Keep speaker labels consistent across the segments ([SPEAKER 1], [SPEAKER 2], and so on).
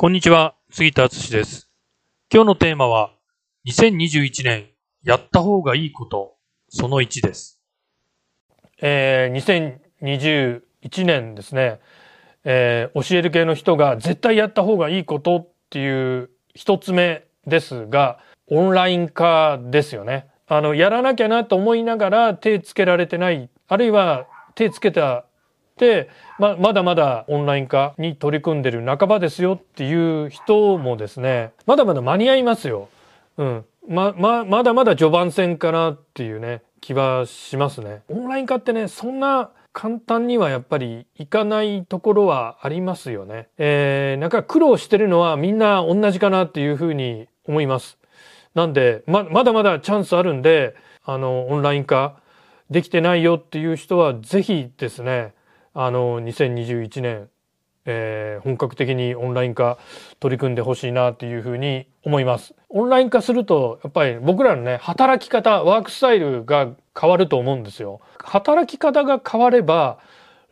[SPEAKER 1] こんにちは、杉田敦です。今日のテーマは、2021年やった方がいいこと、その1です。
[SPEAKER 2] えー2021年ですね、えー教える系の人が絶対やった方がいいことっていう一つ目ですが、オンライン化ですよね。あの、やらなきゃなと思いながら手つけられてない、あるいは手つけた、ままだまだオンライン化に取り組んでる半ばですよっていう人もですね、まだまだ間に合いますよ。うん。ま、ま、まだまだ序盤戦かなっていうね、気はしますね。オンライン化ってね、そんな簡単にはやっぱりいかないところはありますよね。えー、なんか苦労してるのはみんな同じかなっていうふうに思います。なんで、ま、まだまだチャンスあるんで、あの、オンライン化できてないよっていう人は、ぜひですね、あの、2021年、えー本格的にオンライン化取り組んでほしいなっていうふうに思います。オンライン化すると、やっぱり僕らのね、働き方、ワークスタイルが変わると思うんですよ。働き方が変われば、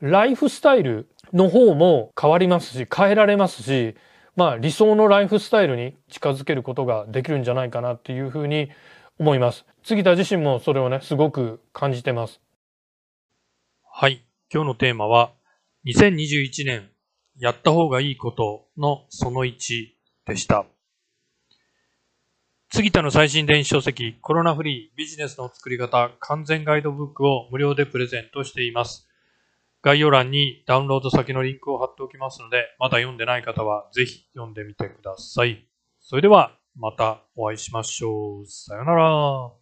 [SPEAKER 2] ライフスタイルの方も変わりますし、変えられますし、まあ理想のライフスタイルに近づけることができるんじゃないかなっていうふうに思います。杉田自身もそれをね、すごく感じてます。
[SPEAKER 1] はい。今日のテーマは、2021年やった方がいいことのその1でした。杉田の最新電子書籍、コロナフリービジネスの作り方完全ガイドブックを無料でプレゼントしています。概要欄にダウンロード先のリンクを貼っておきますので、まだ読んでない方はぜひ読んでみてください。それでは、またお会いしましょう。さよなら。